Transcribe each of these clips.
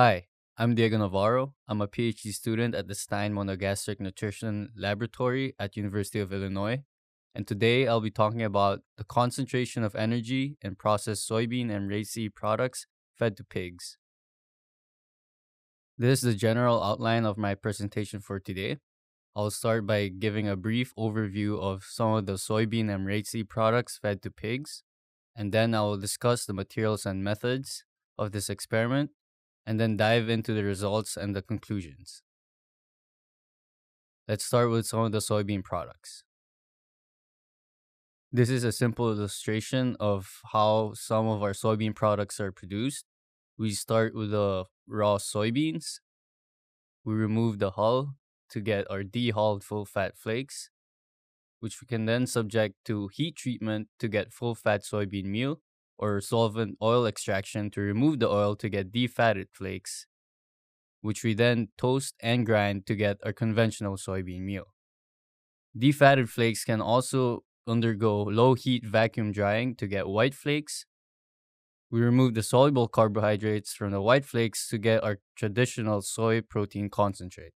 Hi, I'm Diego Navarro. I'm a PhD student at the Stein Monogastric Nutrition Laboratory at University of Illinois. And today I'll be talking about the concentration of energy in processed soybean and rapeseed products fed to pigs. This is the general outline of my presentation for today. I'll start by giving a brief overview of some of the soybean and rapeseed products fed to pigs, and then I will discuss the materials and methods of this experiment, and then dive into the results and the conclusions. Let's start with some of the soybean products. This is a simple illustration of how some of our soybean products are produced. We start with the raw soybeans. We remove the hull to get our dehulled full fat flakes, which we can then subject to heat treatment to get full fat soybean meal or solvent oil extraction to remove the oil to get defatted flakes, which we then toast and grind to get our conventional soybean meal. Defatted flakes can also undergo low heat vacuum drying to get white flakes. We remove the soluble carbohydrates from the white flakes to get our traditional soy protein concentrate.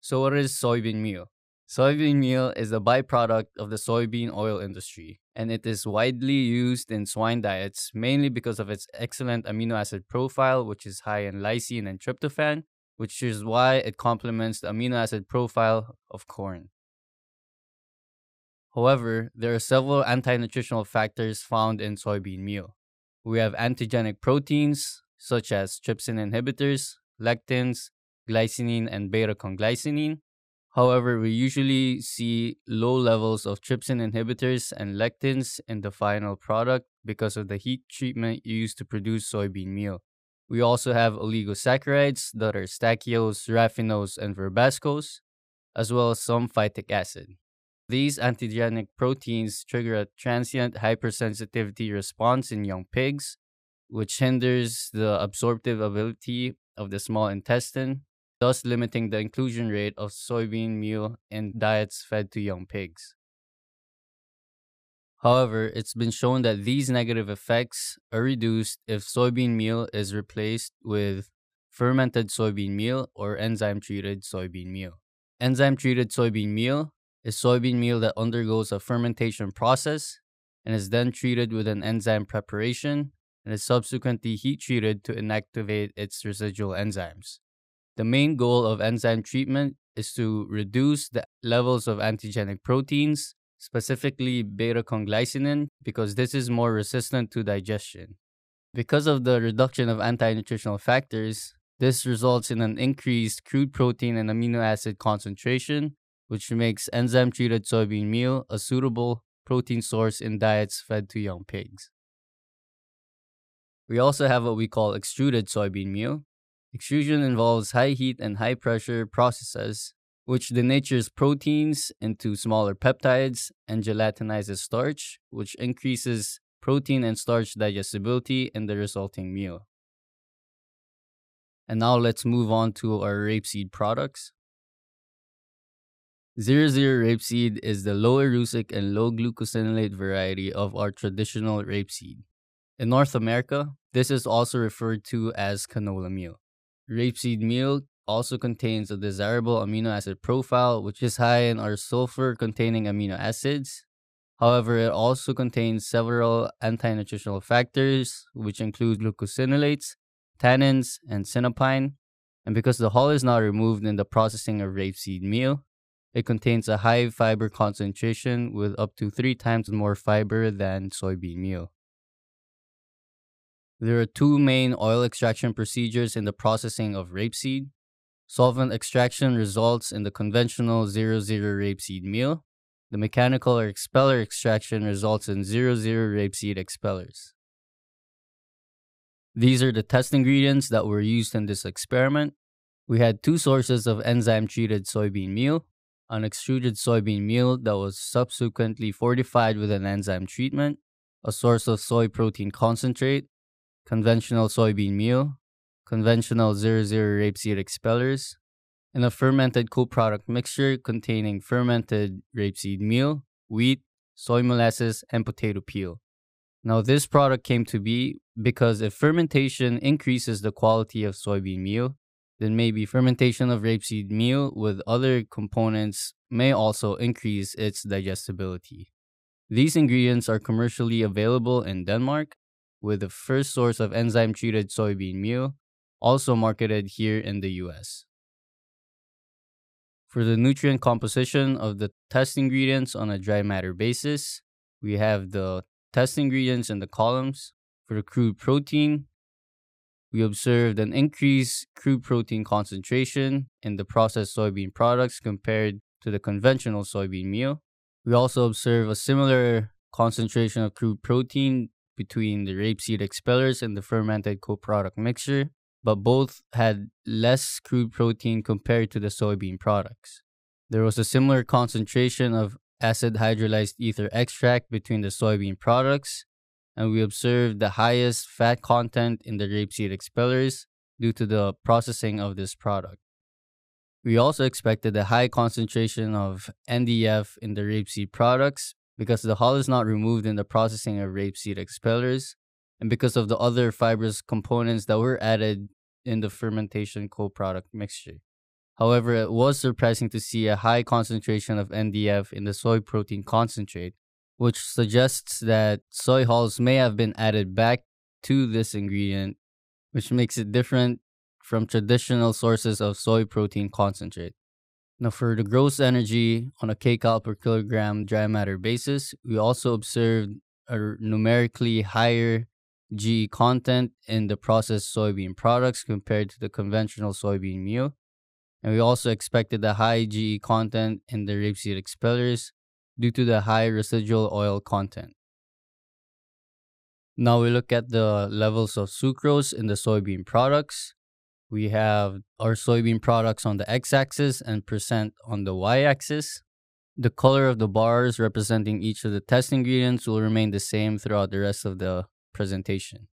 So, what is soybean meal? Soybean meal is a byproduct of the soybean oil industry, and it is widely used in swine diets mainly because of its excellent amino acid profile, which is high in lysine and tryptophan, which is why it complements the amino acid profile of corn. However, there are several anti nutritional factors found in soybean meal. We have antigenic proteins, such as trypsin inhibitors, lectins, glycinin, and beta conglycinin. However, we usually see low levels of trypsin inhibitors and lectins in the final product because of the heat treatment used to produce soybean meal. We also have oligosaccharides that are stachyose, raffinose, and verbascose, as well as some phytic acid. These antigenic proteins trigger a transient hypersensitivity response in young pigs, which hinders the absorptive ability of the small intestine, thus limiting the inclusion rate of soybean meal in diets fed to young pigs. However, it's been shown that these negative effects are reduced if soybean meal is replaced with fermented soybean meal or enzyme treated soybean meal. Enzyme treated soybean meal is soybean meal that undergoes a fermentation process and is then treated with an enzyme preparation and is subsequently heat treated to inactivate its residual enzymes. The main goal of enzyme treatment is to reduce the levels of antigenic proteins, specifically beta conglycinin, because this is more resistant to digestion. Because of the reduction of anti nutritional factors, this results in an increased crude protein and amino acid concentration, which makes enzyme treated soybean meal a suitable protein source in diets fed to young pigs. We also have what we call extruded soybean meal. Extrusion involves high heat and high pressure processes, which denatures proteins into smaller peptides and gelatinizes starch, which increases protein and starch digestibility in the resulting meal. And now let's move on to our rapeseed products. Zero Zero rapeseed is the low erucic and low glucosinolate variety of our traditional rapeseed. In North America, this is also referred to as canola meal. Rapeseed meal also contains a desirable amino acid profile, which is high in our sulfur containing amino acids. However, it also contains several anti nutritional factors, which include glucosinolates, tannins, and sinapine. And because the hull is not removed in the processing of rapeseed meal, it contains a high fiber concentration with up to three times more fiber than soybean meal. There are two main oil extraction procedures in the processing of rapeseed. Solvent extraction results in the conventional 00 rapeseed meal. The mechanical or expeller extraction results in 00 rapeseed expellers. These are the test ingredients that were used in this experiment. We had two sources of enzyme treated soybean meal, an extruded soybean meal that was subsequently fortified with an enzyme treatment, a source of soy protein concentrate, conventional soybean meal, conventional 00 rapeseed expellers, and a fermented co-product mixture containing fermented rapeseed meal, wheat, soy molasses, and potato peel. Now, this product came to be because if fermentation increases the quality of soybean meal, then maybe fermentation of rapeseed meal with other components may also increase its digestibility. These ingredients are commercially available in Denmark, with the first source of enzyme treated soybean meal also marketed here in the US. For the nutrient composition of the test ingredients on a dry matter basis, we have the test ingredients in the columns. For the crude protein, we observed an increased crude protein concentration in the processed soybean products compared to the conventional soybean meal. We also observe a similar concentration of crude protein between the rapeseed expellers and the fermented co-product mixture but both had less crude protein compared to the soybean products. There was a similar concentration of acid hydrolyzed ether extract between the soybean products, and we observed the highest fat content in the rapeseed expellers due to the processing of this product. We also expected a high concentration of NDF in the rapeseed products because the hull is not removed in the processing of rapeseed expellers, and because of the other fibrous components that were added in the fermentation co-product mixture. However, it was surprising to see a high concentration of NDF in the soy protein concentrate, which suggests that soy hulls may have been added back to this ingredient, which makes it different from traditional sources of soy protein concentrate. Now, for the gross energy on a kcal per kilogram dry matter basis, we also observed a numerically higher GE content in the processed soybean products compared to the conventional soybean meal. And we also expected a high GE content in the rapeseed expellers due to the high residual oil content. Now we look at the levels of sucrose in the soybean products. We have our soybean products on the x axis and percent on the y axis. The color of the bars representing each of the test ingredients will remain the same throughout the rest of the presentation.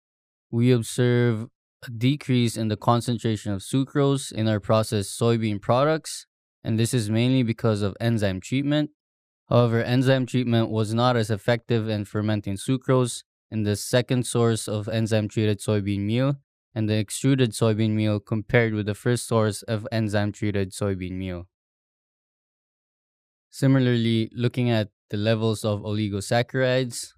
We observe a decrease in the concentration of sucrose in our processed soybean products, and this is mainly because of enzyme treatment. However, enzyme treatment was not as effective in fermenting sucrose in the second source of enzyme treated soybean meal and the extruded soybean meal compared with the first source of enzyme treated soybean meal. Similarly, looking at the levels of oligosaccharides,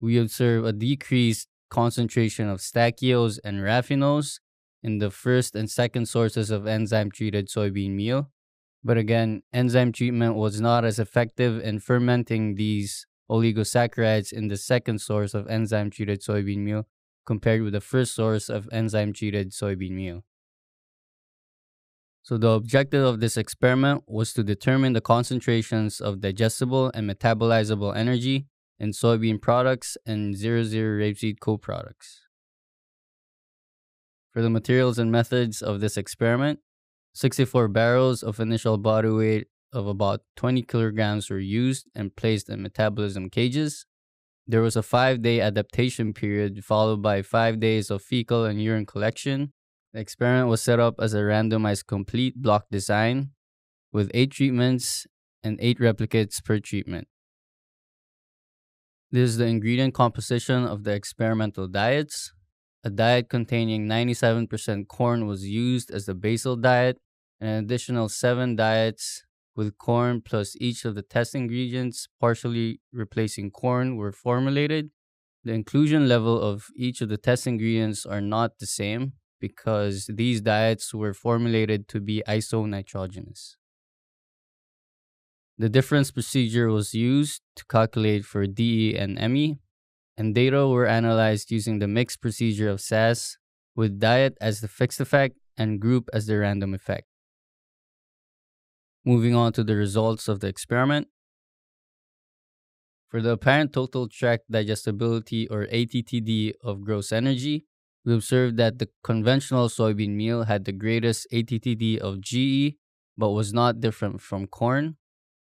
we observe a decreased concentration of stachyose and raffinose in the first and second sources of enzyme treated soybean meal. But again, enzyme treatment was not as effective in fermenting these oligosaccharides in the second source of enzyme treated soybean meal compared with the first source of enzyme treated soybean meal. So, the objective of this experiment was to determine the concentrations of digestible and metabolizable energy in soybean products and 00 rapeseed co-products. For the materials and methods of this experiment, 64 barrows of initial body weight of about 20 kilograms were used and placed in metabolism cages. There was a five day adaptation period followed by five days of fecal and urine collection. The experiment was set up as a randomized complete block design with eight treatments and eight replicates per treatment. This is the ingredient composition of the experimental diets. A diet containing 97% corn was used as the basal diet, and an additional seven diets with corn plus each of the test ingredients partially replacing corn were formulated. The inclusion level of each of the test ingredients are not the same because these diets were formulated to be isonitrogenous. The difference procedure was used to calculate for DE and ME, and data were analyzed using the mixed procedure of SAS with diet as the fixed effect and group as the random effect. Moving on to the results of the experiment. For the apparent total tract digestibility or ATTD of gross energy, we observed that the conventional soybean meal had the greatest ATTD of GE but was not different from corn.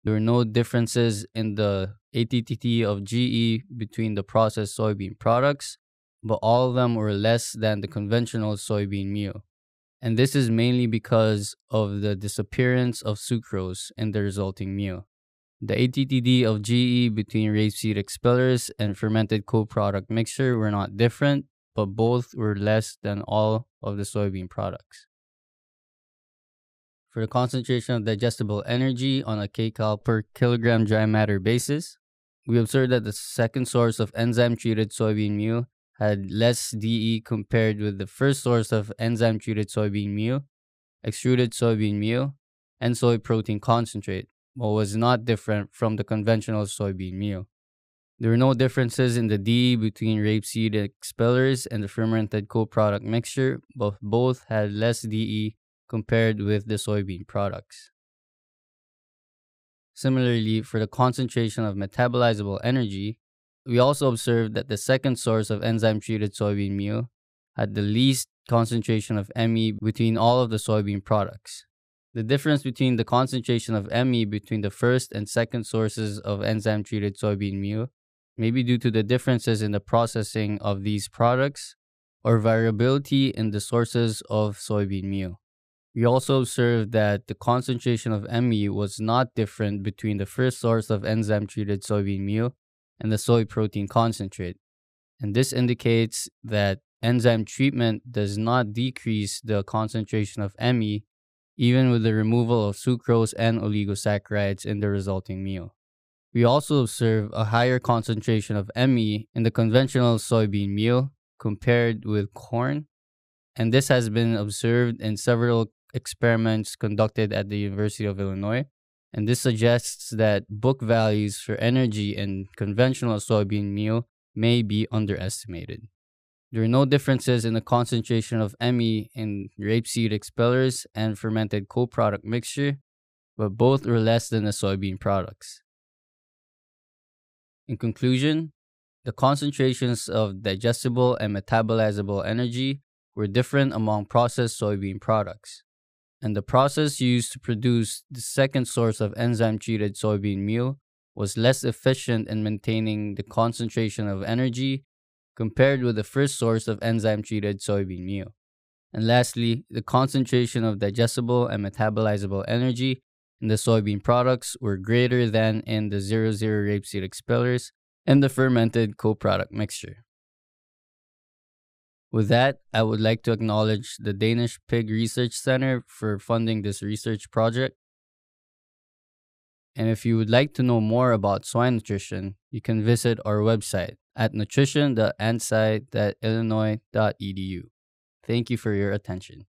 There were no differences in the ATTD of GE between the processed soybean products, but all of them were less than the conventional soybean meal. And this is mainly because of the disappearance of sucrose in the resulting meal. The ATTD of GE between rapeseed expellers and fermented co product mixture were not different, but both were less than all of the soybean products. For the concentration of digestible energy on a kcal per kilogram dry matter basis, we observed that the second source of enzyme treated soybean meal had less DE compared with the first source of enzyme treated soybean meal, extruded soybean meal, and soy protein concentrate, but was not different from the conventional soybean meal. There were no differences in the DE between rapeseed expellers and the fermented co-product mixture, but both had less DE compared with the soybean products. Similarly, for the concentration of metabolizable energy, we also observed that the second source of enzyme treated soybean meal had the least concentration of ME between all of the soybean products. The difference between the concentration of ME between the first and second sources of enzyme treated soybean meal may be due to the differences in the processing of these products or variability in the sources of soybean meal. We also observed that the concentration of ME was not different between the first source of enzyme treated soybean meal and the soy protein concentrate. And this indicates that enzyme treatment does not decrease the concentration of ME even with the removal of sucrose and oligosaccharides in the resulting meal. We also observe a higher concentration of ME in the conventional soybean meal compared with corn, and this has been observed in several experiments conducted at the University of Illinois. And this suggests that book values for energy in conventional soybean meal may be underestimated. There are no differences in the concentration of ME in rapeseed expellers and fermented co product mixture, but both were less than the soybean products. In conclusion, the concentrations of digestible and metabolizable energy were different among processed soybean products and the process used to produce the second source of enzyme treated soybean meal was less efficient in maintaining the concentration of energy compared with the first source of enzyme treated soybean meal. And lastly, the concentration of digestible and metabolizable energy in the soybean products were greater than in the 00 rapeseed expellers and the fermented co product mixture. With that, I would like to acknowledge the Danish Pig Research Center for funding this research project. And if you would like to know more about swine nutrition, you can visit our website at nutrition.ansci.illinois.edu. Thank you for your attention.